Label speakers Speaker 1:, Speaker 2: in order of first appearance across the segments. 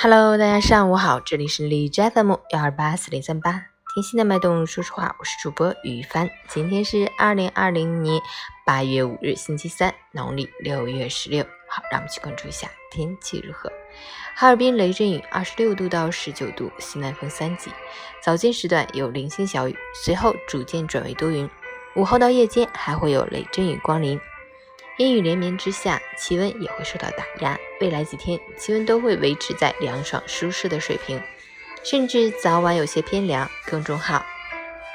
Speaker 1: Hello，大家上午好，这里是李斋 FM 幺二八四零三八，听心的脉动，说实话，我是主播于帆。今天是二零二零年八月五日，星期三，农历六月十六。好，让我们去关注一下天气如何。哈尔滨雷阵雨，二十六度到十九度，西南风三级，早间时段有零星小雨，随后逐渐转为多云，午后到夜间还会有雷阵雨光临。阴雨连绵之下，气温也会受到打压。未来几天气温都会维持在凉爽舒适的水平，甚至早晚有些偏凉。公众号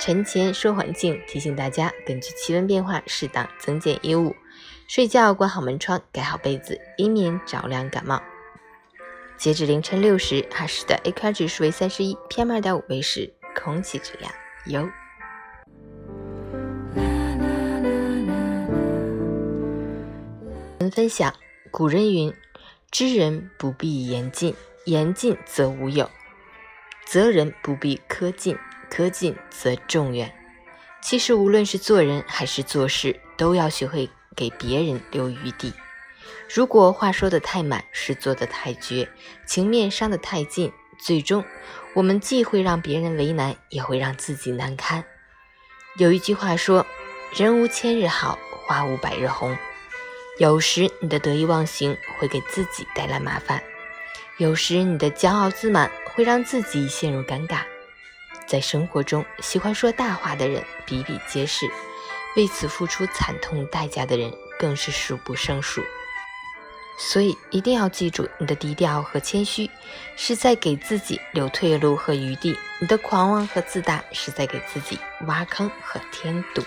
Speaker 1: 晨前说环境提醒大家，根据气温变化适当增减衣物，睡觉关好门窗，盖好被子，以免着凉感冒。截至凌晨六时，哈市的 AQI 指数为三十一，PM 二点五为十，空气质量优。分享，古人云：“知人不必言尽，言尽则无有；责人不必苛尽，苛尽则众远。”其实，无论是做人还是做事，都要学会给别人留余地。如果话说的太满，事做的太绝，情面伤得太尽，最终我们既会让别人为难，也会让自己难堪。有一句话说：“人无千日好，花无百日红。”有时你的得意忘形会给自己带来麻烦，有时你的骄傲自满会让自己陷入尴尬。在生活中，喜欢说大话的人比比皆是，为此付出惨痛代价的人更是数不胜数。所以一定要记住，你的低调和谦虚是在给自己留退路和余地，你的狂妄和自大是在给自己挖坑和添堵。